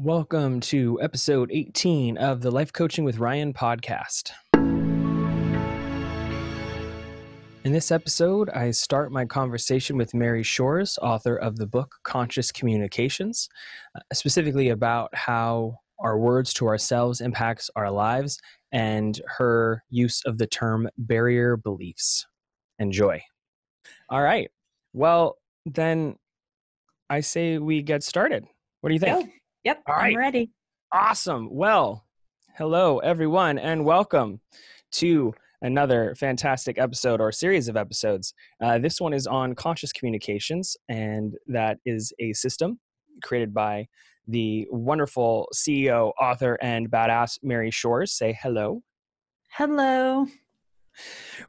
Welcome to episode 18 of the Life Coaching with Ryan podcast. In this episode, I start my conversation with Mary Shores, author of the book Conscious Communications, uh, specifically about how our words to ourselves impacts our lives and her use of the term barrier beliefs. Enjoy. All right. Well, then I say we get started. What do you think? Go. Yep, All I'm ready. Awesome. Well, hello, everyone, and welcome to another fantastic episode or series of episodes. Uh, this one is on conscious communications, and that is a system created by the wonderful CEO, author, and badass Mary Shores. Say hello. Hello.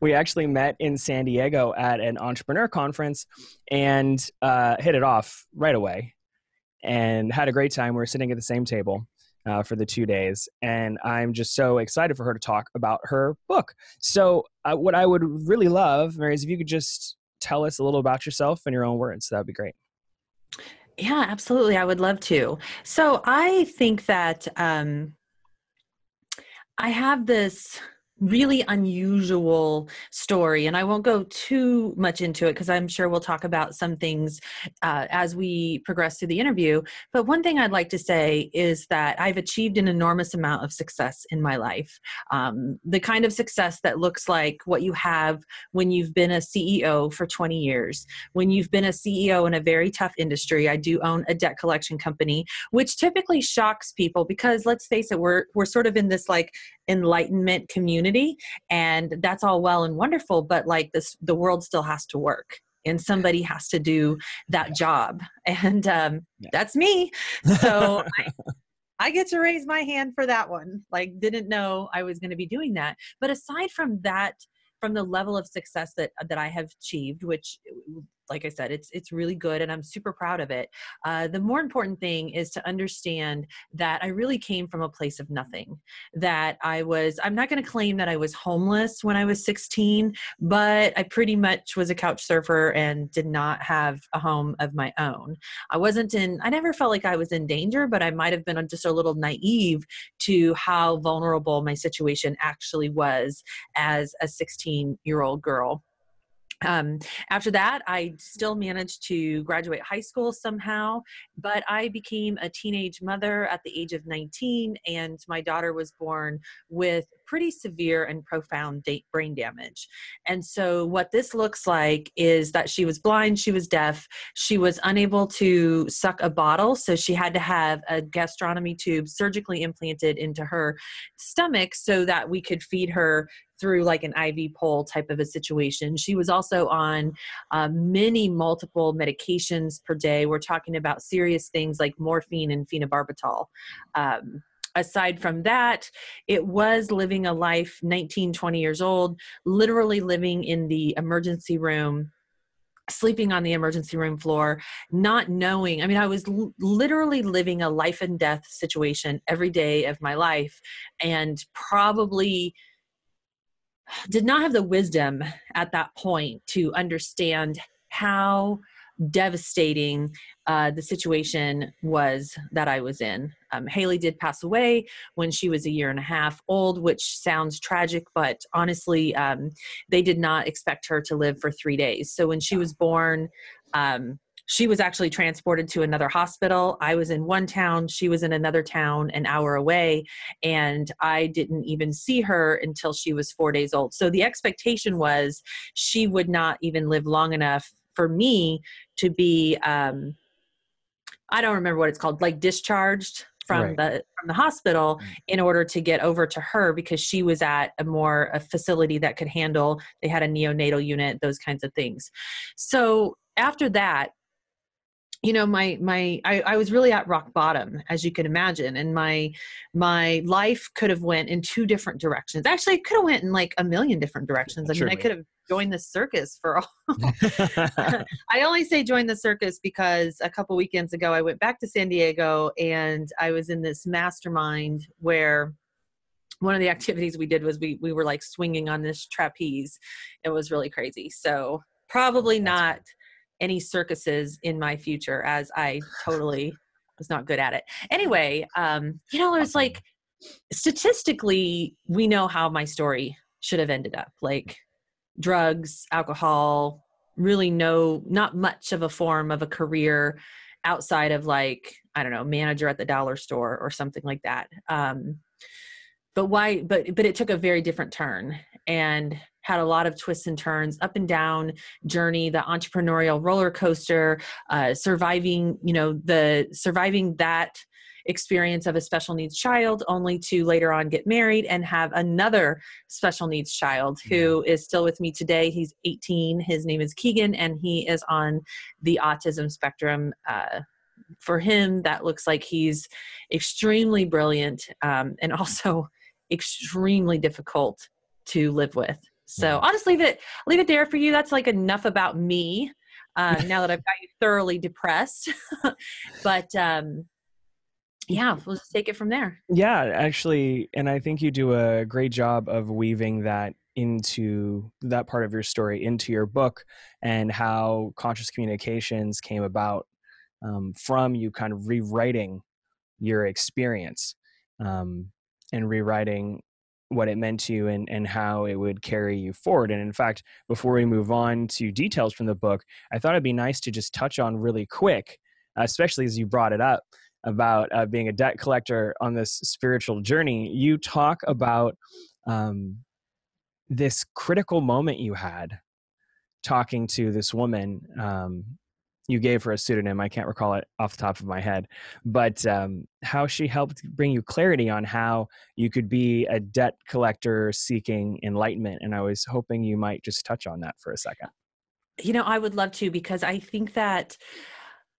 We actually met in San Diego at an entrepreneur conference and uh, hit it off right away and had a great time. We were sitting at the same table uh, for the two days, and I'm just so excited for her to talk about her book. So, uh, what I would really love, Mary, is if you could just tell us a little about yourself in your own words. That would be great. Yeah, absolutely. I would love to. So I think that um, I have this really unusual story and i won't go too much into it because i'm sure we'll talk about some things uh, as we progress through the interview. But one thing i'd like to say is that i've achieved an enormous amount of success in my life. Um, the kind of success that looks like what you have when you've been a ceo for 20 years. When you've been a ceo in a very tough industry i do own a debt collection company which typically shocks people because let's face it we're we're sort of in this like enlightenment community and that's all well and wonderful but like this the world still has to work and somebody has to do that job and um, Yeah. that's me. So I, I get to raise my hand for that one. Like didn't know i was going to be doing that. But aside from that from the level of success that that i have achieved which like I said, it's it's really good, and I'm super proud of it. Uh, the more important thing is to understand that I really came from a place of nothing. That I was, I'm not going to claim that I was homeless when I was 16, but I pretty much was a couch surfer and did not have a home of my own. I wasn't in, I never felt like I was in danger, but I might have been just a little naive to how vulnerable my situation actually was as a 16 year old girl um, after that i still managed to graduate high school somehow but i became a teenage mother at the age of 19 and my daughter was born with pretty severe and profound brain damage. And so what this looks like is that she was blind she was deaf she was unable to suck a bottle so she had to have a gastronomy tube surgically implanted into her stomach so that we could feed her through like an IV pole type of a situation. She was also on uh, many multiple medications per day. We're talking about serious things like morphine and phenobarbital. Um, aside from that, it was living a life 19, 20 years old, literally living in the emergency room sleeping on the emergency room floor, not knowing. I mean, I was l- literally living a life and death situation every day of my life, and probably did not have the wisdom at that point to understand how devastating uh, the situation was that I was in. Um, Haley did pass away when she was a year and a half old, which sounds tragic, but honestly, um, they did not expect her to live for three days. So when she was born, um, she was actually transported to another hospital. I was in one town, she was in another town an hour away, and I didn't even see her until she was four days old. So the expectation was she would not even live long enough for me to be um, I don't remember what it's called, like discharged from Right. the from the hospital Mm. in order to get over to her because she was at a more a facility that could handle they had a neonatal unit those kinds of things so after that you know my my I, I was really at rock bottom as you can imagine and my my life could have went in two different directions actually it could have went in like a million different directions i mean i could have joined the circus for all I only say join the circus because a couple weekends ago I went back to San Diego and I was in this mastermind where one of the activities we did was we we were like swinging on this trapeze. It was really crazy. So probably not any circuses in my future as I totally was not good at it. Anyway, um, you know, it's like statistically, we know how my story should have ended up. Like drugs, alcohol, really no, not much of a form of a career outside of like I don't know, manager at the dollar store or something like that. Um, but why? But but it took a very different turn and had a lot of twists and turns, up and down journey, the entrepreneurial roller coaster, uh, surviving. You know, the surviving that experience of a special needs child only to later on get married and have another special needs child who is still with me today. He's 18 his name is keegan and he is on the autism spectrum uh, for him that looks like he's extremely brilliant um, and also extremely difficult to live with so i'll just leave it leave it there for you. That's like enough about me uh, now that i've got you thoroughly depressed. But um yeah we'll just take it from there. Yeah actually and i think you do a great job of weaving that into that part of your story into your book and how conscious communications came about um, from you kind of rewriting your experience um, and rewriting what it meant to you and, and how it would carry you forward. And in fact, before we move on to details from the book, I thought it'd be nice to just touch on really quick, especially as you brought it up, about uh, being a debt collector on this spiritual journey, you talk about um, this critical moment you had talking to this woman. Um, you gave her a pseudonym. I can't recall it off the top of my head, but um, how she helped bring you clarity on how you could be a debt collector seeking enlightenment. And I was hoping you might just touch on that for a second. You know, I would love to because I think that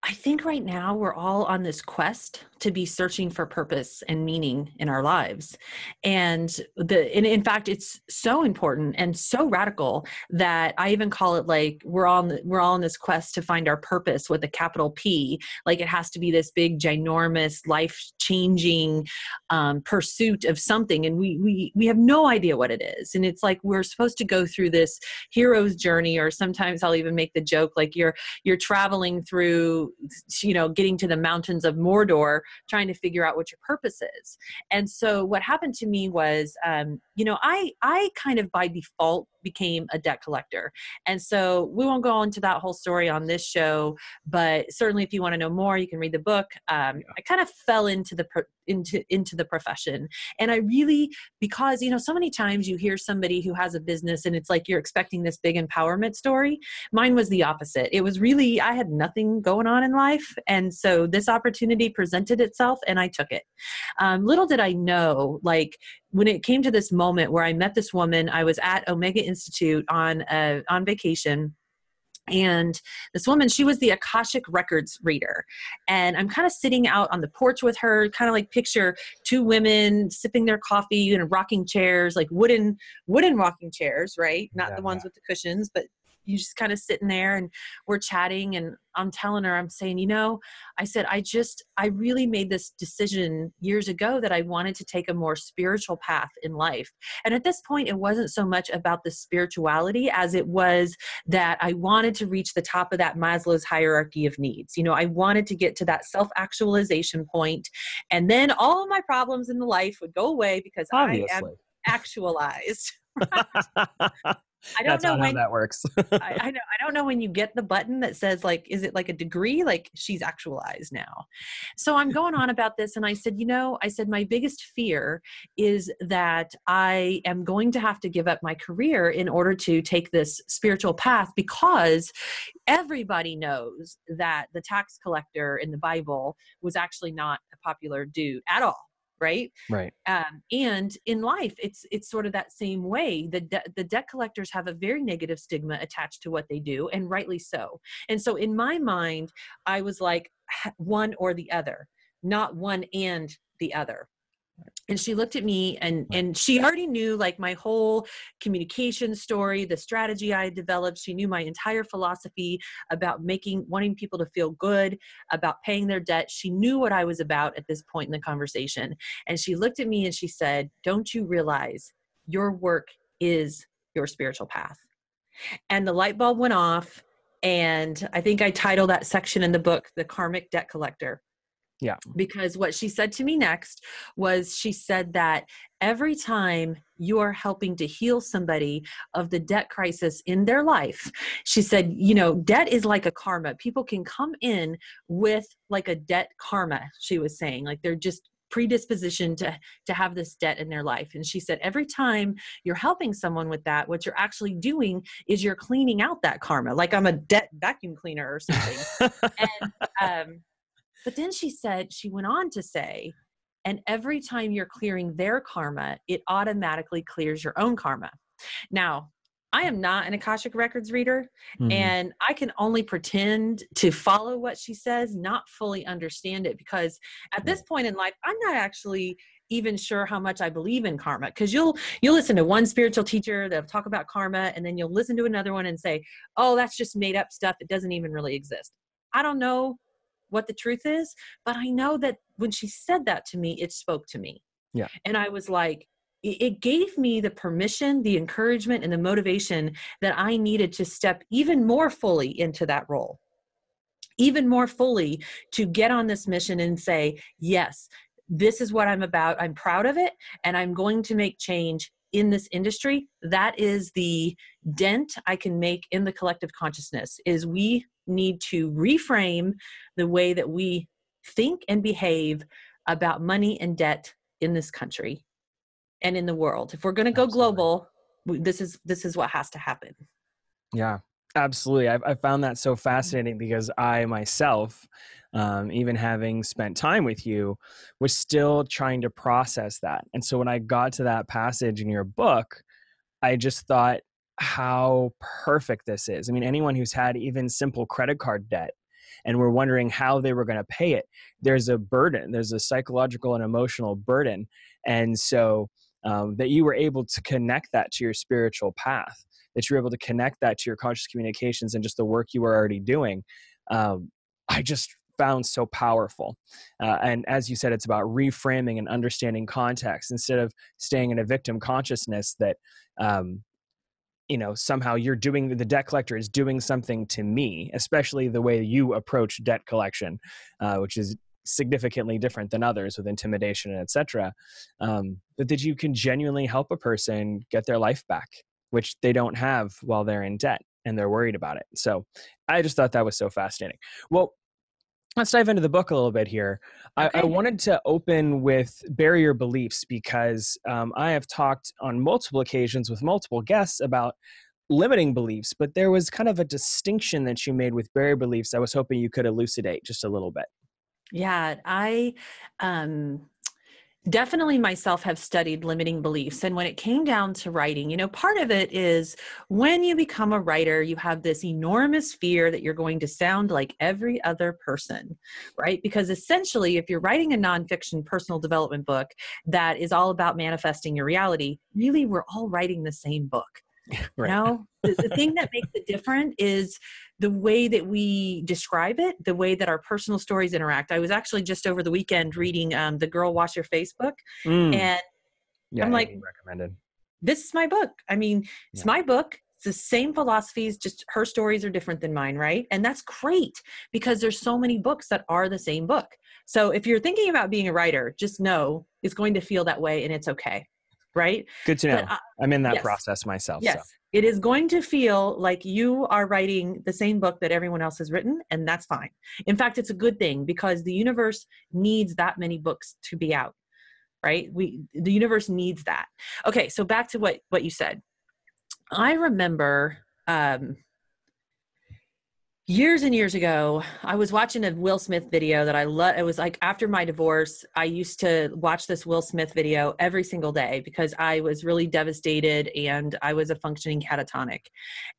I think right now we're all on this quest to be searching for purpose and meaning in our lives. And the in fact it's so important and so radical that I even call it like we're on we're all on this quest to find our purpose with a capital P. Like it has to be this big ginormous life-changing um, pursuit of something and we we we have no idea what it is. And it's like we're supposed to go through this hero's journey or sometimes I'll even make the joke like you're you're traveling through you know getting to the mountains of mordor trying to figure out what your purpose is. And so what happened to me was um, you know i i kind of by default became a debt collector. And so we won't go into that whole story on this show but certainly if you want to know more you can read the book. Um, yeah. i kind of fell into the into into the profession. And i really because you know so many times you hear somebody who has a business and it's like you're expecting this big empowerment story. Mine was the opposite. It was really i had nothing going on in life. And so this opportunity presented itself and i took it. Um, little did i know like when it came to this moment where I met this woman, I was at Omega Institute on uh, on vacation. And this woman she was the akashic records reader. And i'm kind of sitting out on the porch with her kind of like picture two women sipping their coffee in rocking chairs like wooden wooden rocking chairs right? Not yeah, the ones yeah. with the cushions but you just kind of sitting there and we're chatting and i'm telling her i'm saying you know i said i just i really made this decision years ago that i wanted to take a more spiritual path in life. And at this point it wasn't so much about the spirituality as it was that i wanted to reach the top of that maslow's hierarchy of needs. You know i wanted to get to that self actualization point and then all of my problems in the life would go away because Obviously. i am actualized I don't know when that works. I, I, know. I don't know when you get the button that says like, is it like a degree? Like she's actualized now. So I'm going on about this, and I said, you know, I said my biggest fear is that I am going to have to give up my career in order to take this spiritual path because everybody knows that the tax collector in the Bible was actually not a popular dude at all right? Right. Um, and in life it's it's sort of that same way the de- the debt collectors have a very negative stigma attached to what they do and rightly so. And so in my mind i was like one or the other not one and the other and she looked at me and and she already knew like my whole communication story the strategy i developed. She knew my entire philosophy about making wanting people to feel good about paying their debt. She knew what i was about at this point in the conversation. And she looked at me and she said don't you realize your work is your spiritual path? And the light bulb went off and i think i titled that section in the book the karmic debt collector Yeah. Because what she said to me next was she said that every time you are helping to heal somebody of the debt crisis in their life, she said, you know, debt is like a karma. People can come in with like a debt karma, she was saying. Like they're just predisposition to to have this debt in their life and she said every time you're helping someone with that what you're actually doing is you're cleaning out that karma like i'm a debt vacuum cleaner or something and um but then she said, she went on to say, and every time you're clearing their karma, it automatically clears your own karma. Now, I am not an Akashic Records reader, mm-hmm. and I can only pretend to follow what she says, not fully understand it, because at this point in life, I'm not actually even sure how much I believe in karma. Because you'll you'll listen to one spiritual teacher that'll talk about karma, and then you'll listen to another one and say, "Oh, that's just made up stuff. It doesn't even really exist." I don't know what the truth is but i know that when she said that to me it spoke to me. Yeah. And i was like it gave me the permission the encouragement and the motivation that i needed to step even more fully into that role. Even more fully to get on this mission and say yes this is what i'm about. I'm proud of it and i'm going to make change in this industry that is the dent i can make in the collective consciousness is we need to reframe the way that we think and behave about money and debt in this country and in the world. If we're going to go absolutely. global, this is this is what has to happen. Yeah, absolutely. I, I found that so fascinating because I myself, um, even having spent time with you, was still trying to process that. And so when I got to that passage in your book, I just thought how perfect this is. I mean, anyone who's had even simple credit card debt and we're wondering how they were going to pay it, there's a burden, there's a psychological and emotional burden. And so um, that you were able to connect that to your spiritual path, that you're able to connect that to your conscious communications and just the work you were already doing. Um, I just found so powerful. Uh, and as you said, it's about reframing and understanding context instead of staying in a victim consciousness that um, you know somehow you're doing the debt collector is doing something to me especially the way you approach debt collection uh, which is significantly different than others with intimidation and etc um, but that you can genuinely help a person get their life back which they don't have while they're in debt and they're worried about it so i just thought that was so fascinating well let's dive into the book a little bit here. Okay. I, I, wanted to open with barrier beliefs because um, I have talked on multiple occasions with multiple guests about limiting beliefs, but there was kind of a distinction that you made with barrier beliefs. I was hoping you could elucidate just a little bit. Yeah, I um definitely myself have studied limiting beliefs and when it came down to writing you know part of it is when you become a writer you have this enormous fear that you're going to sound like every other person right because essentially if you're writing a nonfiction personal development book that is all about manifesting your reality really we're all writing the same book right. you know the, the thing that makes it different is the way that we describe it, the way that our personal stories interact. I was actually just over the weekend reading um, the Girl Wash Your Face book, mm. and yeah, I'm like, recommended. This is my book. I mean, it's yeah. my book. It's the same philosophies, just her stories are different than mine, right? And that's great because there's so many books that are the same book. So if you're thinking about being a writer, just know it's going to feel that way and it's okay right? Good to know. But, I'm in that yes. process myself. Yes. So. It is going to feel like you are writing the same book that everyone else has written, and that's fine. In fact, it's a good thing because the universe needs that many books to be out, right? We the universe needs that. Okay, so back to what what you said. I remember um, years and years ago i was watching a will smith video that i love it was like after my divorce i used to watch this will smith video every single day because i was really devastated and i was a functioning catatonic.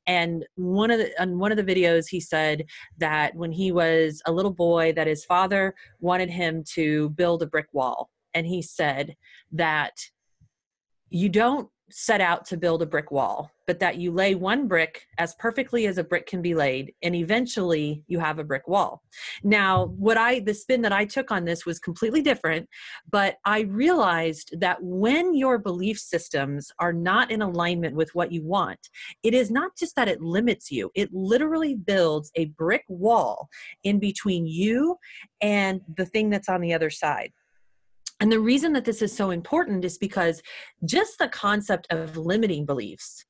And one of the on one of the videos he said that when he was a little boy that his father wanted him to build a brick wall. And he said that you don't set out to build a brick wall but that you lay one brick as perfectly as a brick can be laid, and eventually you have a brick wall. Now, what I, the spin that I took on this was completely different, but I realized that when your belief systems are not in alignment with what you want, it is not just that it limits you, it literally builds a brick wall in between you and the thing that's on the other side. And the reason that this is so important is because just the concept of limiting beliefs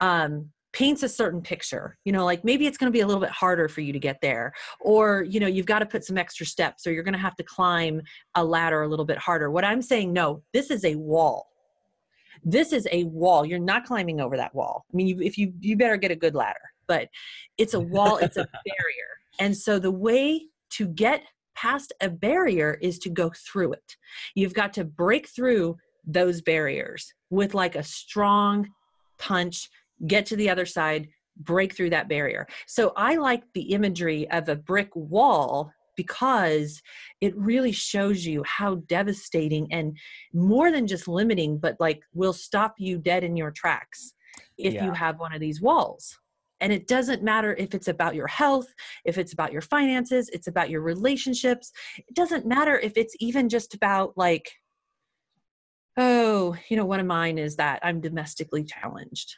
um, paints a certain picture. You know, like maybe it's going to be a little bit harder for you to get there, or, you know, you've got to put some extra steps, or you're going to have to climb a ladder a little bit harder. What I'm saying, no, this is a wall. This is a wall. You're not climbing over that wall. I mean, you, if you, you better get a good ladder, but it's a wall, it's a barrier. And so the way to get past a barrier is to go through it. You've got to break through those barriers with like a strong punch, get to the other side, break through that barrier. So I like the imagery of a brick wall because it really shows you how devastating and more than just limiting, but like will stop you dead in your tracks if yeah. you have one of these walls. And it doesn't matter if it's about your health, if it's about your finances, it's about your relationships. It doesn't matter if it's even just about like, oh, you know, one of mine is that I'm domestically challenged.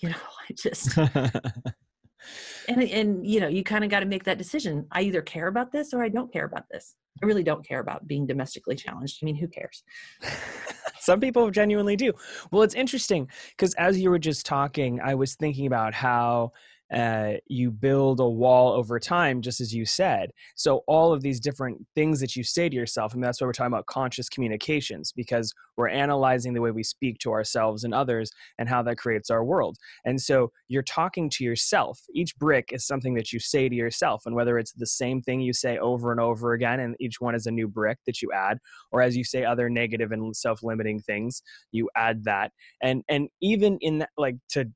You know, I just and and you know, you kind of got to make that decision. I either care about this or I don't care about this. I really don't care about being domestically challenged. I mean, who cares? Some people genuinely do. Well, it's interesting because as you were just talking, I was thinking about how uh, you build a wall over time, just as you said. So, all of these different things that you say to yourself, and that's why we're talking about conscious communications, because we're analyzing the way we speak to ourselves and others and how that creates our world. And so, you're talking to yourself. Each brick is something that you say to yourself, and whether it's the same thing you say over and over again, and each one is a new brick that you add, or as you say other negative and self-limiting things, you add that. And and even in that, like to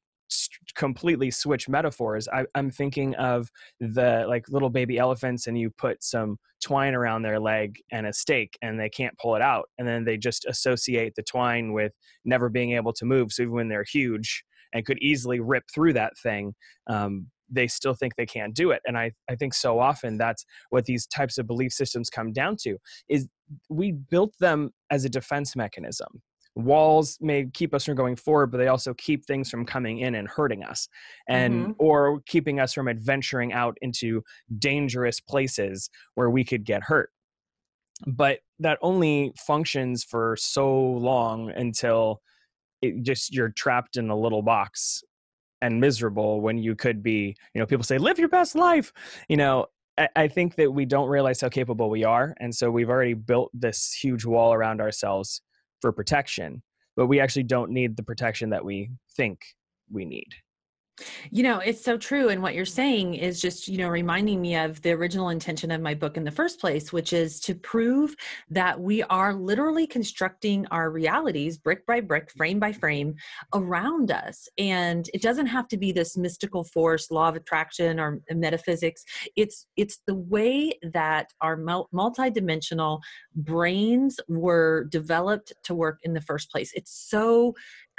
completely switch metaphors I, i'm thinking of the like little baby elephants and you put some twine around their leg and a stake and they can't pull it out and then they just associate the twine with never being able to move so even when they're huge and could easily rip through that thing um, they still think they can't do it and I, I think so often that's what these types of belief systems come down to is we built them as a defense mechanism walls may keep us from going forward but they also keep things from coming in and hurting us and mm-hmm. or keeping us from adventuring out into dangerous places where we could get hurt but that only functions for so long until it just you're trapped in a little box and miserable when you could be you know people say live your best life you know I think that we don't realize how capable we are. And so we've already built this huge wall around ourselves for protection, but we actually don't need the protection that we think we need. You know, it's so true. And what you're saying is just, you know, reminding me of the original intention of my book in the first place, which is to prove that we are literally constructing our realities brick by brick, frame by frame around us. And it doesn't have to be this mystical force, law of attraction or metaphysics. It's it's the way that our multidimensional brains were developed to work in the first place. It's so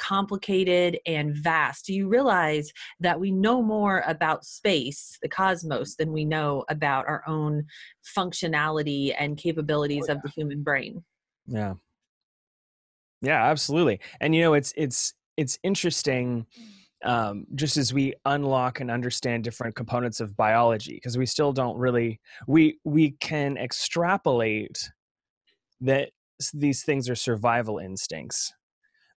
complicated and vast. Do you realize that we know more about space, the cosmos, than we know about our own functionality and capabilities oh, yeah. of the human brain? Yeah. Yeah, absolutely. And you know, it's it's it's interesting um, just as we unlock and understand different components of biology because we still don't really we we can extrapolate that these things are survival instincts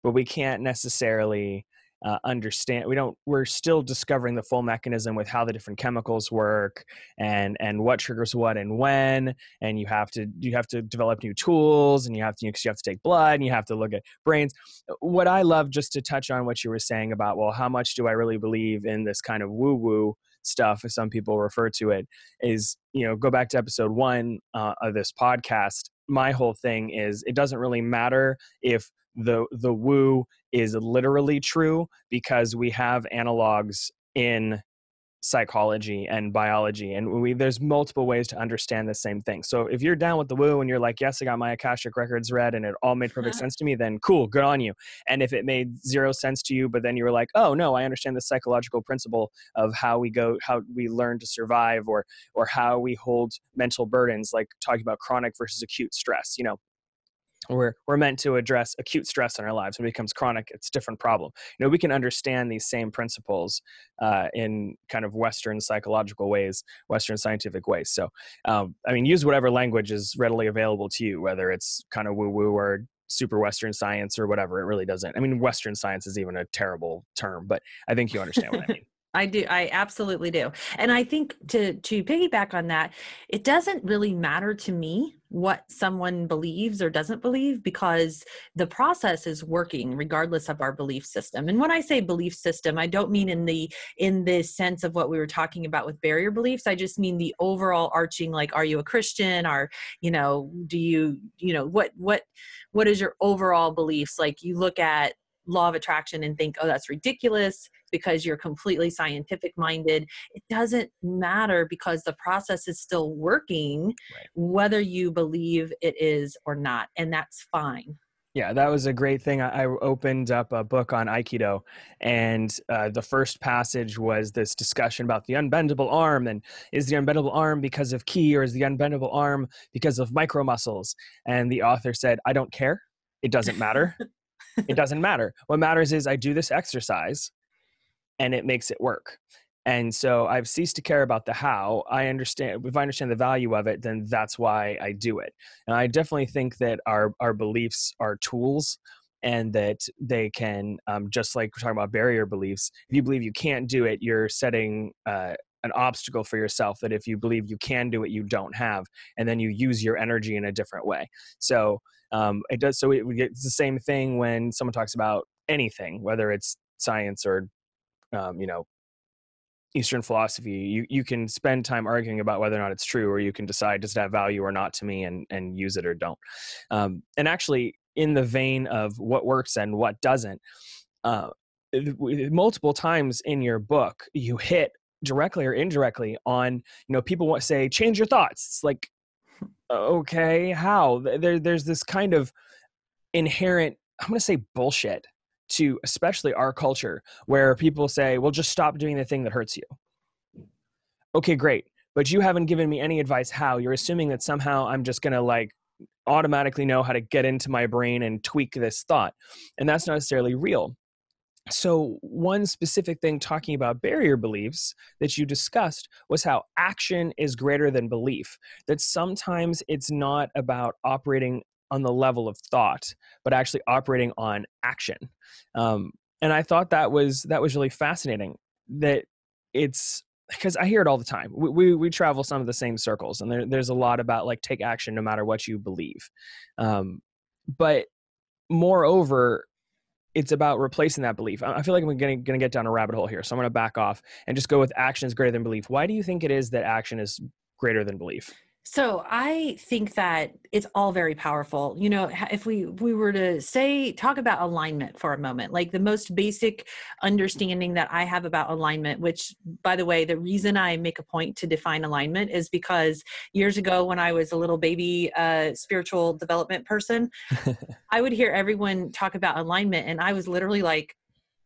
but we can't necessarily uh, understand we don't we're still discovering the full mechanism with how the different chemicals work and and what triggers what and when and you have to you have to develop new tools and you have to you have to take blood and you have to look at brains. What i love just to touch on what you were saying about well how much do i really believe in this kind of woo woo stuff as some people refer to it is you know go back to episode one uh, of this podcast. My whole thing is it doesn't really matter if the the woo is literally true because we have analogs in psychology and biology and we there's multiple ways to understand the same thing. So if you're down with the woo and you're like yes i got my akashic records read and it all made perfect sense to me then cool good on you. And if it made zero sense to you but then you were like oh no i understand the psychological principle of how we go how we learn to survive or or how we hold mental burdens like talking about chronic versus acute stress you know we're, we're meant to address acute stress in our lives. When it becomes chronic, it's a different problem. You know, we can understand these same principles uh, in kind of Western psychological ways, Western scientific ways. So, um, I mean, use whatever language is readily available to you, whether it's kind of woo woo or super Western science or whatever. It really doesn't. I mean, Western science is even a terrible term, but I think you understand what I mean. I do. I absolutely do. And I think to to piggyback on that, it doesn't really matter to me what someone believes or doesn't believe because the process is working regardless of our belief system. And when I say belief system, I don't mean in the in the sense of what we were talking about with barrier beliefs. I just mean the overall arching like are you a Christian? Are, you know, do you, you know, what what what is your overall beliefs? Like you look at law of attraction and think, oh, that's ridiculous because you're completely scientific minded. It doesn't matter because the process is still working, right. whether you believe it is or not. And that's fine. Yeah, that was a great thing. I opened up a book on Aikido, and uh, the first passage was this discussion about the unbendable arm. And is the unbendable arm because of ki, or is the unbendable arm because of micro muscles? And the author said, I don't care. It doesn't matter. it doesn't matter. What matters is I do this exercise and it makes it work. And so I've ceased to care about the how. I understand if I understand the value of it, then that's why I do it. And I definitely think that our our beliefs are tools and that they can um, just like we're talking about barrier beliefs if you believe you can't do it you're setting uh, an obstacle for yourself that if you believe you can do it you don't have and then you use your energy in a different way so um, it does so it, it's the same thing when someone talks about anything whether it's science or um, you know eastern philosophy you, you can spend time arguing about whether or not it's true or you can decide does it have value or not to me and, and use it or don't. Um, and actually in the vein of what works and what doesn't uh, multiple times in your book you hit directly or indirectly on you know people want to say change your thoughts. It's like okay how? There, there's this kind of inherent i'm going to say bullshit to especially our culture where people say well just stop doing the thing that hurts you. Okay great but you haven't given me any advice how. You're assuming that somehow i'm just going to like automatically know how to get into my brain and tweak this thought and that's not necessarily real so one specific thing talking about barrier beliefs that you discussed was how action is greater than belief that sometimes it's not about operating on the level of thought but actually operating on action um, and i thought that was that was really fascinating that it's because I hear it all the time. We, we, we travel some of the same circles, and there, there's a lot about like take action no matter what you believe. Um, but moreover, it's about replacing that belief. I feel like I'm going to get down a rabbit hole here, so I'm going to back off and just go with actions greater than belief. Why do you think it is that action is greater than belief? So I think that it's all very powerful. You know, if we we were to say talk about alignment for a moment, like the most basic understanding that I have about alignment, which by the way, the reason I make a point to define alignment is because years ago when I was a little baby uh, spiritual development person, I would hear everyone talk about alignment, and I was literally like,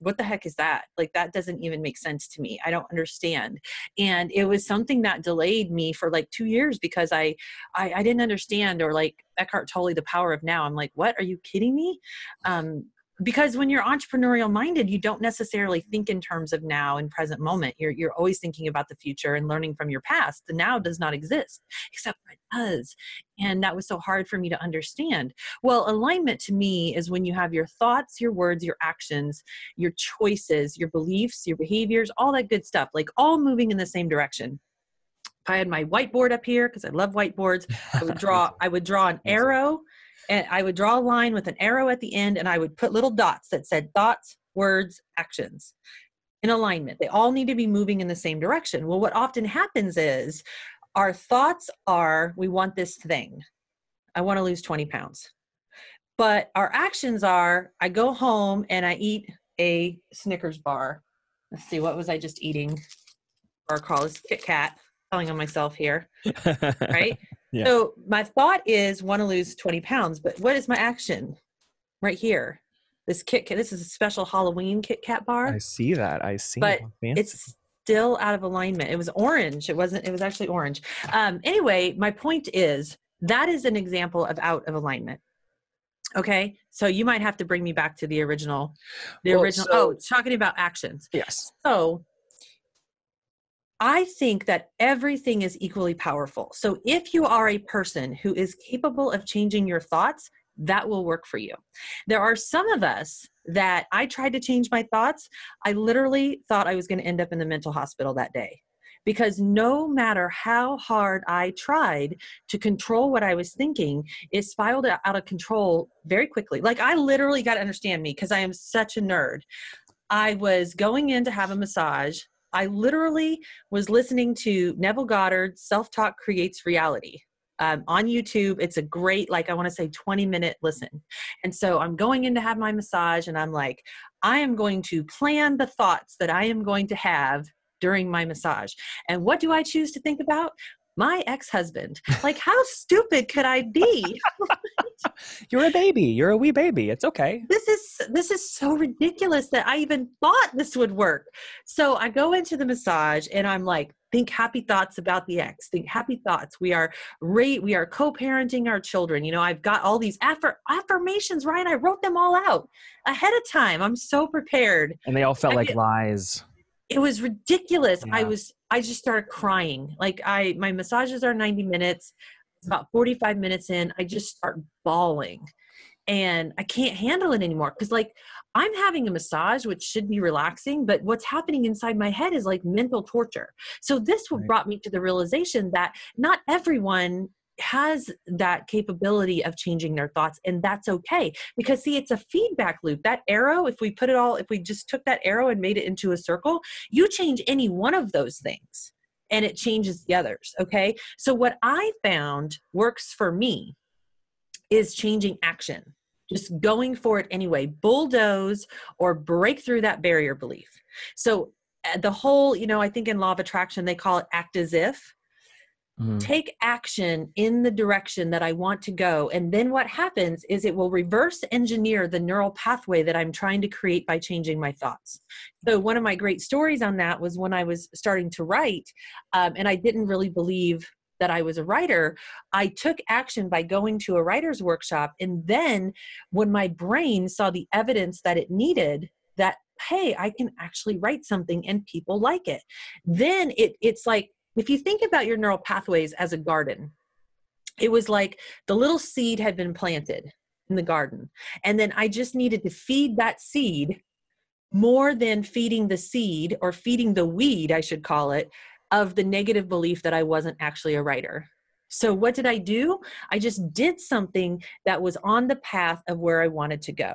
what the heck is that? Like that doesn't even make sense to me. I don't understand. And it was something that delayed me for like two years because I I, I didn't understand or like Eckhart Tolle, the power of now. I'm like, what? Are you kidding me? Um, because when you're entrepreneurial minded you don't necessarily think in terms of now and present moment. You're, you're always thinking about the future and learning from your past. The now does not exist except for it does. And that was so hard for me to understand. Well alignment to me is when you have your thoughts your words your actions your choices your beliefs your behaviors all that good stuff like all moving in the same direction. If I had my whiteboard up here because I love whiteboards, I would draw. I would draw an arrow and I would draw a line with an arrow at the end and I would put little dots that said thoughts, words, actions in alignment. They all need to be moving in the same direction. Well, what often happens is our thoughts are we want this thing. I want to lose 20 pounds. But our actions are I go home and I eat a Snickers bar. Let's see, what was I just eating? bar crawl. This Kit Kat, telling on myself here, right? Yeah. So my thought is want to lose 20 pounds, but what is my action? Right here. This Kit Kat, this is a special Halloween Kit Kat bar. I see that. I see. But it's still out of alignment. It was orange. It wasn't, it was actually orange. Um, anyway, my point is that is an example of out of alignment. Okay. So you might have to bring me back to the original, the Well, original. so- oh, talking about actions. yes. So I think that everything is equally powerful. So if you are a person who is capable of changing your thoughts, that will work for you. There are some of us that I tried to change my thoughts. I literally thought I was going to end up in the mental hospital that day because no matter how hard I tried to control what I was thinking, it spiraled out of control very quickly. Like I literally got to understand me because I am such a nerd. I was going in to have a massage. I literally was listening to Neville Goddard, Self Talk Creates Reality. Um, on YouTube, it's a great, like, I want to say 20 minute listen. And so I'm going in to have my massage, and I'm like, I am going to plan the thoughts that I am going to have during my massage. And what do I choose to think about? My ex husband. Like, how stupid could I be? You're a baby. You're a wee baby. It's okay. this is this is so ridiculous that I even thought this would work. So I go into the massage and I'm like, think happy thoughts about the ex. Think happy thoughts. We are rate we are co-parenting our children. You know, I've got all these affir- affirmations, right? I wrote them all out ahead of time. I'm so prepared. And they all felt I like get- lies. It was ridiculous. I was I just started crying. Like I my massages are 90 minutes. It's about 45 minutes in, I just start bawling. And I can't handle it anymore because like I'm having a massage which should be relaxing, but what's happening inside my head is like mental torture. So this Right. brought me to the realization that not everyone has that capability of changing their thoughts and that's okay because see it's a feedback loop that arrow if we put it all if we just took that arrow and made it into a circle you change any one of those things and it changes the others okay? So what i found works for me is changing action just going for it anyway bulldoze or break through that barrier belief. So uh, the whole you know i think in law of attraction they call it act as if Mhm. take action in the direction that I want to go. And then what happens is it will reverse engineer the neural pathway that I'm trying to create by changing my thoughts. So, one of my great stories on that was when I was starting to write, um, and I didn't really believe that I was a writer, I took action by going to a writer's workshop. And then when my brain saw the evidence that it needed, that hey i can actually write something and people like it then it it's like if you think about your neural pathways as a garden, it was like the little seed had been planted in the garden. And then I just needed to feed that seed more than feeding the seed or feeding the weed, I should call it, of the negative belief that I wasn't actually a writer. So, what did I do? I just did something that was on the path of where I wanted to go.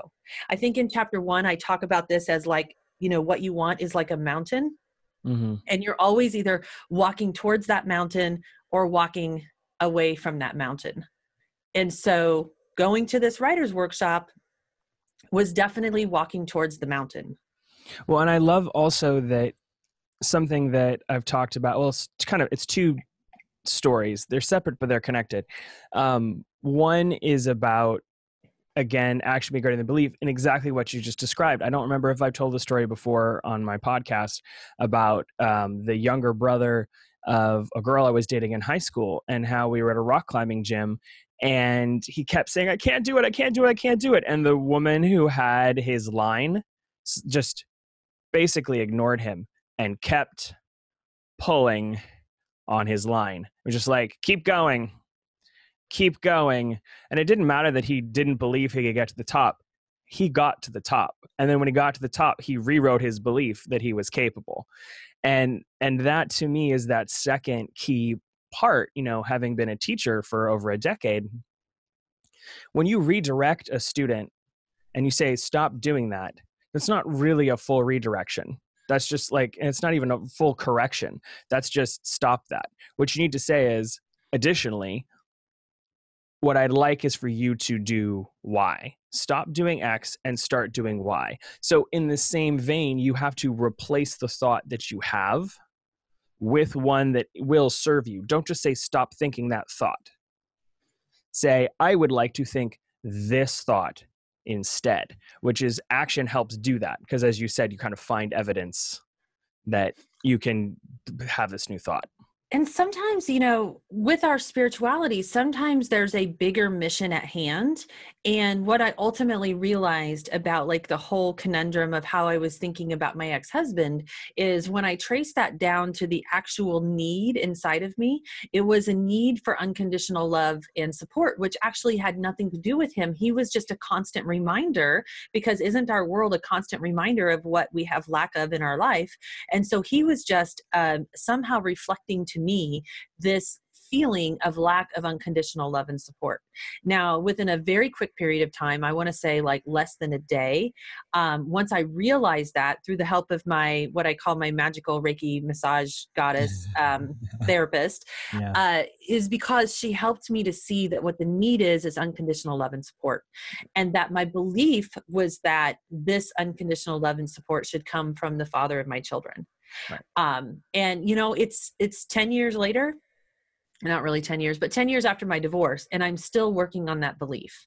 I think in chapter one, I talk about this as like, you know, what you want is like a mountain Mhm. and you're always either walking towards that mountain or walking away from that mountain. And so going to this writer's workshop was definitely walking towards the mountain. Well, and I love also that something that I've talked about. Well, it's kind of it's two stories. They're separate, but they're connected. Um, one is about again action being greater than belief in exactly what you just described. I don't remember if I've told the story before on my podcast about um, the younger brother of a girl I was dating in high school and how we were at a rock climbing gym and he kept saying, I can't do it, I can't do it, I can't do it. And the woman who had his line just basically ignored him and kept pulling on his line. It was just like, keep going, keep going. And it didn't matter that he didn't believe he could get to the top. He got to the top. And then when he got to the top, he rewrote his belief that he was capable. And and that to me is that second key part, you know, having been a teacher for over a decade. When you redirect a student and you say, stop doing that, that's not really a full redirection. That's just like, and it's not even a full correction. That's just stop that. What you need to say is, additionally, what I'd like is for you to do Y. Stop doing X and start doing Y. So, in the same vein, you have to replace the thought that you have with one that will serve you. Don't just say, stop thinking that thought. Say, I would like to think this thought instead, which is action helps do that. Because as you said, you kind of find evidence that you can have this new thought and sometimes you know with our spirituality sometimes there's a bigger mission at hand. And what i ultimately realized about like the whole conundrum of how i was thinking about my ex-husband is when i traced that down to the actual need inside of me it was a need for unconditional love and support which actually had nothing to do with him. He was just a constant reminder because isn't our world a constant reminder of what we have lack of in our life? And so he was just um, somehow reflecting to me this feeling of lack of unconditional love and support. Now, within a very quick period of time, I want to say like less than a day, um, once I realized that through the help of my, what I call my magical Reiki massage goddess um, therapist, yeah. uh, is because she helped me to see that what the need is is unconditional love and support. And that my belief was that this unconditional love and support should come from the father of my children. Right. Um, and you know, it's it's 10 years later, not really 10 years, but 10 years after my divorce, and I'm still working on that belief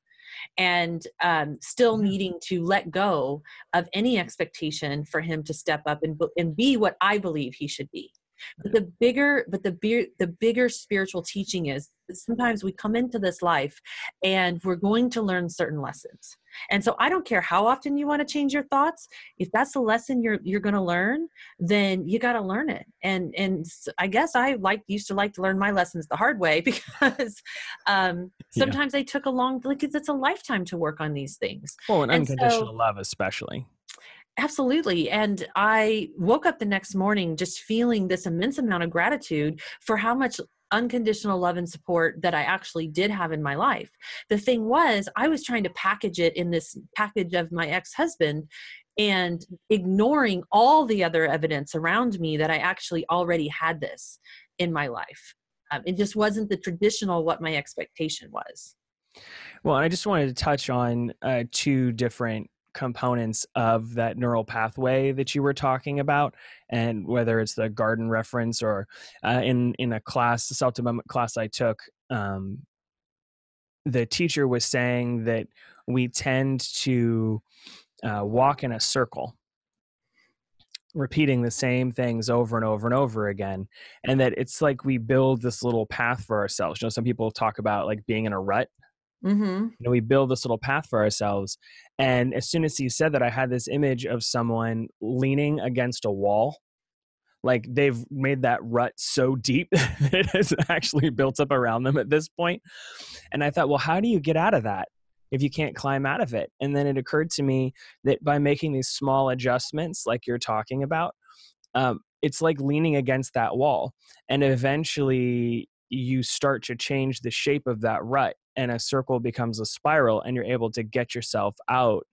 and um, still needing to let go of any expectation for him to step up and, and be what I believe he should be. But the bigger, but the the bigger spiritual teaching is sometimes we come into this life and we're going to learn certain lessons. And so I don't care how often you want to change your thoughts. If that's the lesson you're you're going to learn, then you got to learn it. And and I guess I like used to like to learn my lessons the hard way because um, sometimes yeah. they took a long like it's a lifetime to work on these things. Well, and, and unconditional so, love especially. Absolutely. And I woke up the next morning just feeling this immense amount of gratitude for how much unconditional love and support that I actually did have in my life. The thing was, I was trying to package it in this package of my ex husband and ignoring all the other evidence around me that I actually already had this in my life. Um, it just wasn't the traditional what my expectation was. Well, I just wanted to touch on uh, two different components of that neural pathway that you were talking about and whether it's the garden reference or uh, in in a class a self-development class i took um, the teacher was saying that we tend to uh, walk in a circle repeating the same things over and over and over again and that it's like we build this little path for ourselves you know some people talk about like being in a rut Mm-hmm. You know, we build this little path for ourselves. And as soon as he said that, I had this image of someone leaning against a wall. Like they've made that rut so deep that it has actually built up around them at this point. And I thought, well, how do you get out of that if you can't climb out of it? And then it occurred to me that by making these small adjustments, like you're talking about, um, it's like leaning against that wall. And eventually you start to change the shape of that rut and a circle becomes a spiral and you're able to get yourself out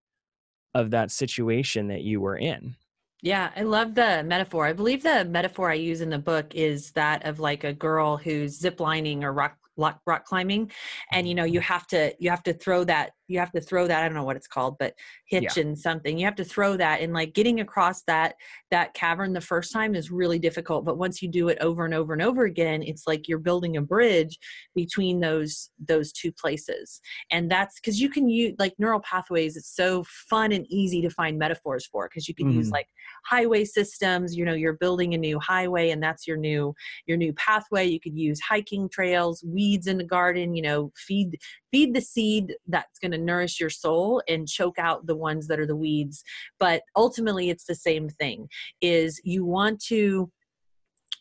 of that situation that you were in. Yeah, I love the metaphor. I believe the metaphor I use in the book is that of like a girl who's ziplining or rock rock, rock climbing and you know you mm-hmm. have to you have to throw that you have to throw that i don't know what it's called but hitch yeah. and something you have to throw that and like getting across that that cavern the first time is really difficult but once you do it over and over and over again it's like you're building a bridge between those those two places and that's because you can use like neural pathways it's so fun and easy to find metaphors for because you can mm-hmm. use like highway systems you know you're building a new highway and that's your new your new pathway you could use hiking trails weeds in the garden you know feed feed the seed that's going to nourish your soul and choke out the ones that are the weeds. But ultimately it's the same thing is you want to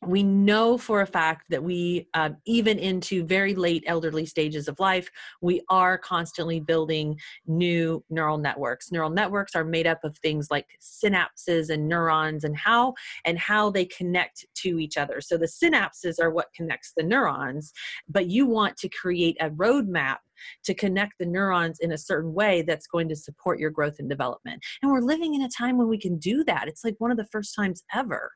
we know for a fact that we uh, even into very late elderly stages of life we are constantly building new neural networks. Neural networks are made up of things like synapses and neurons and how and how they connect to each other. So the synapses are what connects the neurons but you want to create a roadmap to connect the neurons in a certain way that's going to support your growth and development. And we're living in a time when we can do that. It's like one of the first times ever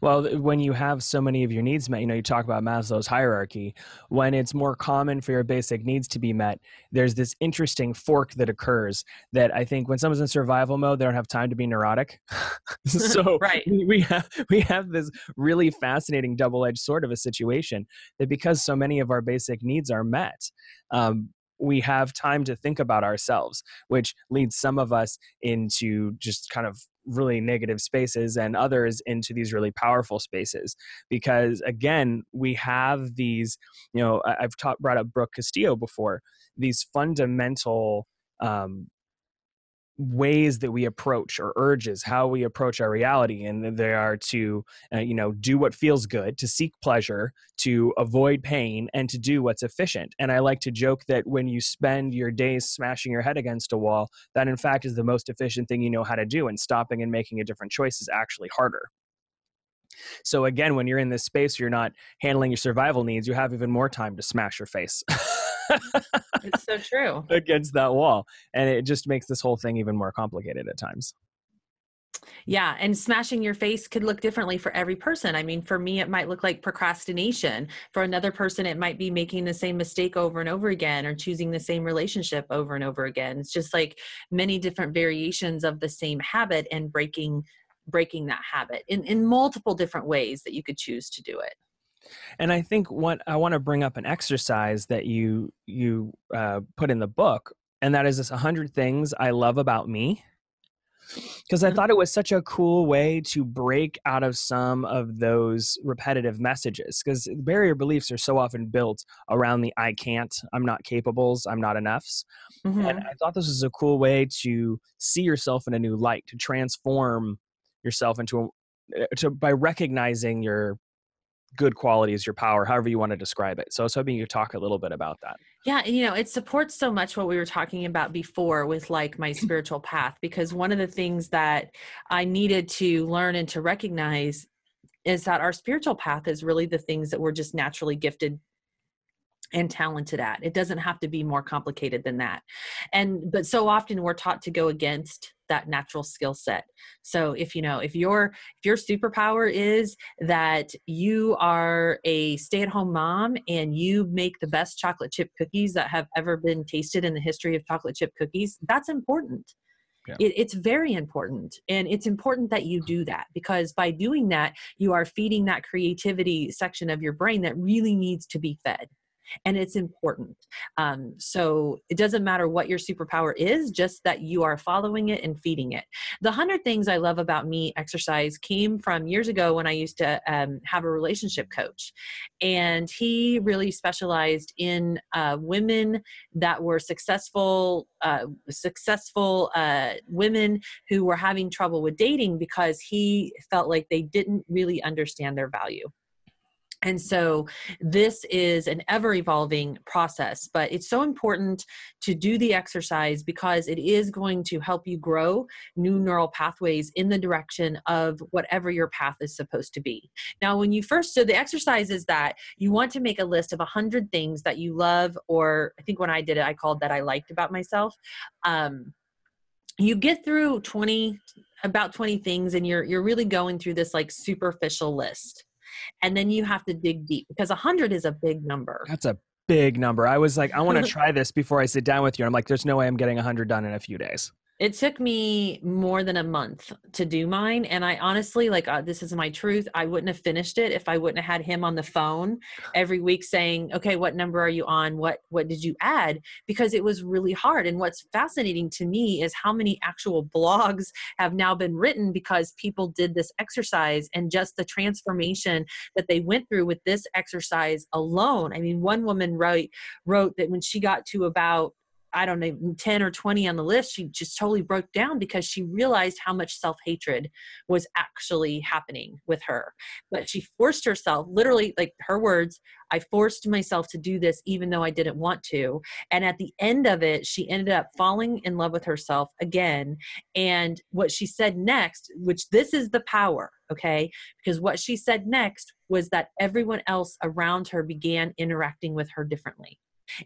Well, when you have so many of your needs met, you know, you talk about Maslow's hierarchy. When it's more common for your basic needs to be met, there's this interesting fork that occurs that I think when someone's in survival mode, they don't have time to be neurotic. so right. we have we have this really fascinating double-edged sort of a situation that because so many of our basic needs are met, um, we have time to think about ourselves, which leads some of us into just kind of really negative spaces and others into these really powerful spaces. Because again we have these you know i've taught brought up brooke castillo before these fundamental um, ways that we approach or urges how we approach our reality and they are to uh, you know do what feels good to seek pleasure to avoid pain and to do what's efficient. And i like to joke that when you spend your days smashing your head against a wall that in fact is the most efficient thing you know how to do and stopping and making a different choice is actually harder so again when you're in this space you're not handling your survival needs you have even more time to smash your face it's so true. against that wall. And it just makes this whole thing even more complicated at times. Yeah, and smashing your face could look differently for every person. I mean, for me, it might look like procrastination. For another person, it might be making the same mistake over and over again or choosing the same relationship over and over again. It's just like many different variations of the same habit and breaking breaking that habit in, in multiple different ways that you could choose to do it. And I think what I want to bring up an exercise that you you uh, put in the book, and that is this 100 things I love about me. Because I mm-hmm. thought it was such a cool way to break out of some of those repetitive messages. Because barrier beliefs are so often built around the I can't, I'm not capables, I'm not enoughs. Mm-hmm. And I thought this was a cool way to see yourself in a new light, to transform yourself into a, eh, to by recognizing your good qualities, your power, however you want to describe it. So I was hoping you could talk a little bit about that. Yeah, you know, it supports so much what we were talking about before with like my spiritual path, because one of the things that I needed to learn and to recognize is that our spiritual path is really the things that we're just naturally gifted and talented at. It doesn't have to be more complicated than that. And but so often we're taught to go against that natural skill set. So if you know, if your if your superpower is that you are a stay-at-home mom and you make the best chocolate chip cookies that have ever been tasted in the history of chocolate chip cookies, that's important. Yeah. It, it's very important. And it's important that you do that because by doing that, you are feeding that creativity section of your brain that really needs to be fed and it's important. Um, so it doesn't matter what your superpower is, just that you are following it and feeding it. The 100 Things I Love About Me exercise came from years ago when I used to um, have a relationship coach. And he really specialized in uh, women that were successful, uh, successful uh, women who were having trouble with dating because he felt like they didn't really understand their value. And so this is an ever evolving process, but it's so important to do the exercise because it is going to help you grow new neural pathways in the direction of whatever your path is supposed to be. Now, when you first, so the exercise is that you want to make a list of 100 things that you love, or I think when I did it, I called that I liked about myself. Um, you get through 20 about 20 things and you're you're really going through this like superficial list and then you have to dig deep because 100 is a big number. That's a big number. I was like i want to try this before i sit down with you. I'm like there's no way i'm getting 100 done in a few days it took me more than a month to do mine. And I honestly, like, uh, this is my truth. I wouldn't have finished it if I wouldn't have had him on the phone every week saying, okay, what number are you on? What, what did you add? Because it was really hard. And what's fascinating to me is how many actual blogs have now been written because people did this exercise and just the transformation that they went through with this exercise alone. I mean, one woman wrote, wrote that when she got to about I don't know, 10 or 20 on the list, she just totally broke down because she realized how much self hatred was actually happening with her. But she forced herself, literally, like her words, I forced myself to do this even though I didn't want to. And at the end of it, she ended up falling in love with herself again. And what she said next, which this is the power, okay? Because what she said next was that everyone else around her began interacting with her differently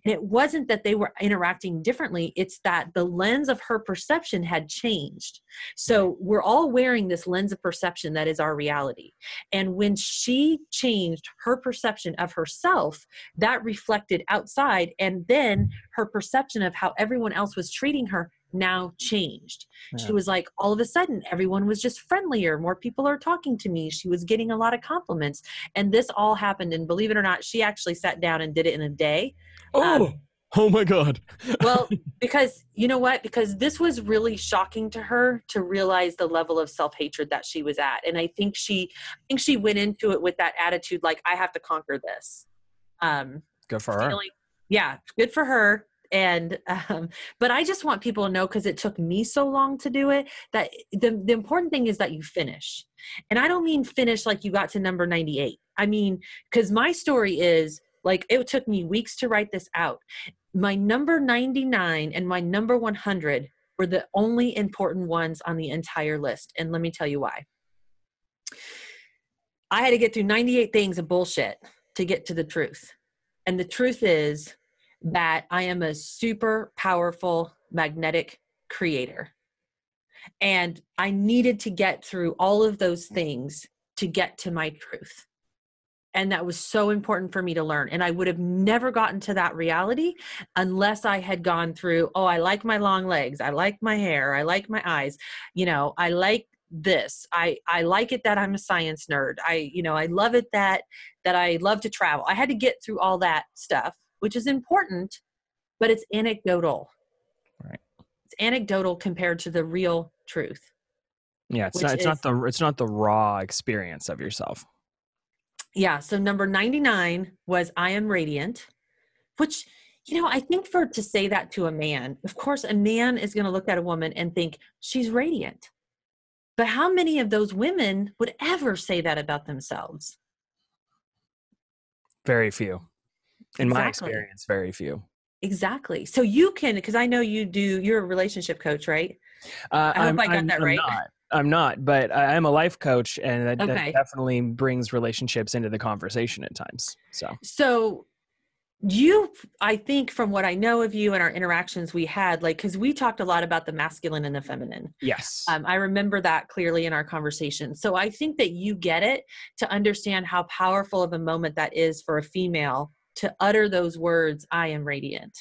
And it wasn't that they were interacting differently, it's that the lens of her perception had changed. So we're all wearing this lens of perception that is our reality. And when she changed her perception of herself, that reflected outside. And then her perception of how everyone else was treating her now changed. Yeah. She was like, all of a sudden, everyone was just friendlier. More people are talking to me. She was getting a lot of compliments. And this all happened. And believe it or not, she actually sat down and did it in a day. Oh, um, oh my God. well, because you know what? Because this was really shocking to her to realize the level of self hatred that she was at. And I think she, I think she went into it with that attitude, like, I have to conquer this. Um, good for her. yeah, good for her and um, but i just want people to know because it took me so long to do it that the, the important thing is that you finish and i don't mean finish like you got to number 98 i mean because my story is like it took me weeks to write this out. My number 99 and my number 100 were the only important ones on the entire list. And let me tell you why. I had to get through 98 things of bullshit to get to the truth. And the truth is that I am a super powerful magnetic creator. And I needed to get through all of those things to get to my truth. And that was so important for me to learn. And i would have never gotten to that reality unless i had gone through oh i like my long legs. I like my hair. I like my eyes. You know i like this. I i like it that i'm a science nerd. I you know i love it that that i love to travel. I had to get through all that stuff which is important but it's anecdotal. Right. It's anecdotal compared to the real truth. Yeah it's not it's is, not the it's not the raw experience of yourself. Yeah so number 99 was i am radiant which you know i think for to say that to a man of course a man is going to look at a woman and think she's radiant. But how many of those women would ever say that about themselves? Very few in exactly. my experience very few exactly so you can because i know you do you're a relationship coach right uh, i hope I'm, i got I'm, that I'm right not. I'm not, but I'm a life coach, and that, okay. that definitely brings relationships into the conversation at times. So, so you i think from what i know of you and our interactions we had like because we talked a lot about the masculine and the feminine yes um, i remember that clearly in our conversation so i think that you get it to understand how powerful of a moment that is for a female to utter those words i am radiant.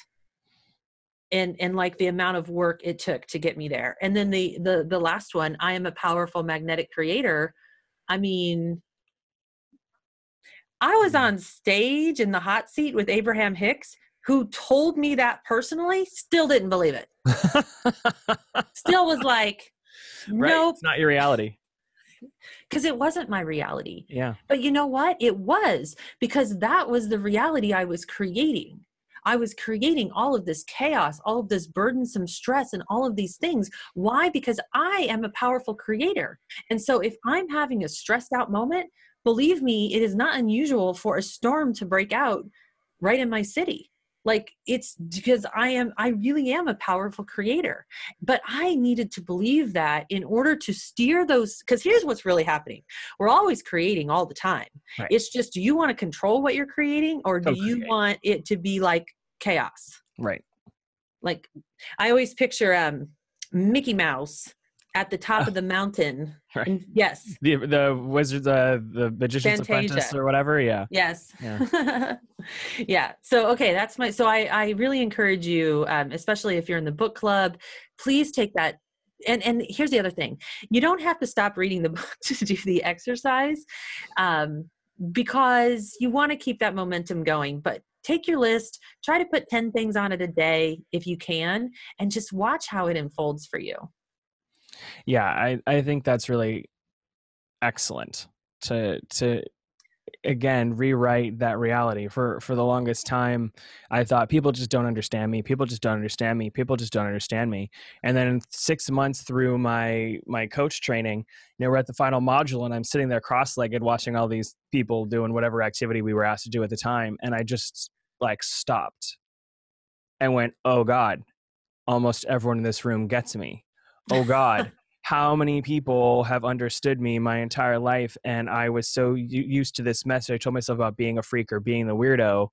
And and like the amount of work it took to get me there. And then the the the last one i am a powerful magnetic creator. I mean i was mm-hmm. on stage in the hot seat with abraham hicks who told me that personally still didn't believe it. Still was like right. nope. It's not your reality because it wasn't my reality yeah but you know what it was because that was the reality i was creating I was creating all of this chaos, all of this burdensome stress, and all of these things. Why? Because I am a powerful creator. And so if I'm having a stressed out moment, believe me, it is not unusual for a storm to break out right in my city like it's because i am i really am a powerful creator but i needed to believe that in order to steer those because here's what's really happening. We're always creating all the time. Right. it's just do you want to control what you're creating or do you want it to be like chaos? Right. Like i always picture um mickey mouse at the top of the mountain. Right. Yes. The the wizard the the magician's Fantasia. apprentice or whatever. Yeah. Yes. Yeah. yeah. So okay, that's my so I I really encourage you, um, especially if you're in the book club, please take that. And and here's the other thing: you don't have to stop reading the book to do the exercise, um, because you want to keep that momentum going. But take your list, try to put ten things on it a day if you can, and just watch how it unfolds for you yeah i i think that's really excellent to to again rewrite that reality. For for the longest time i thought people just don't understand me. People just don't understand me. People just don't understand me. And then six months through my my coach training you know we're at the final module and i'm sitting there cross-legged watching all these people doing whatever activity we were asked to do at the time and i just like stopped and went oh god almost everyone in this room gets me oh god how many people have understood me my entire life and i was so used to this message i told myself about being a freak or being the weirdo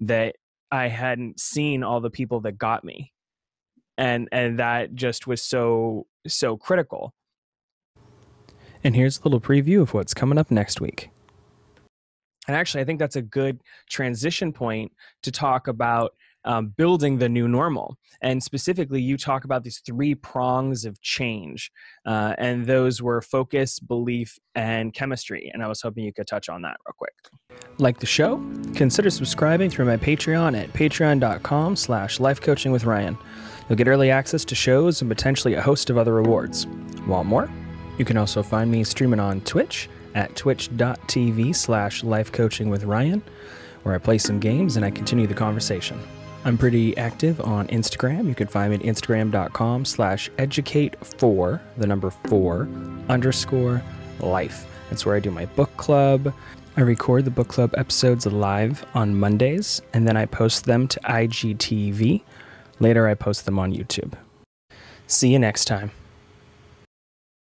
that I hadn't seen all the people that got me. And and that just was so so critical. And here's a little preview of what's coming up next week. And actually, I think that's a good transition point to talk about um, building the new normal. And specifically, you talk about these three prongs of change, uh, and those were focus, belief, and chemistry. And I was hoping you could touch on that real quick. Like the show? Consider subscribing through my Patreon at patreon.com slash lifecoaching with Ryan. You'll get early access to shows and potentially a host of other rewards. Want more? You can also find me streaming on Twitch at twitch.tv slash lifecoaching with Ryan, where I play some games and I continue the conversation. I'm pretty active on Instagram. You can find me at instagram.com slash educate for the number four underscore life. That's where I do my book club. I record the book club episodes live on Mondays and then I post them to IGTV. Later, I post them on YouTube. See you next time.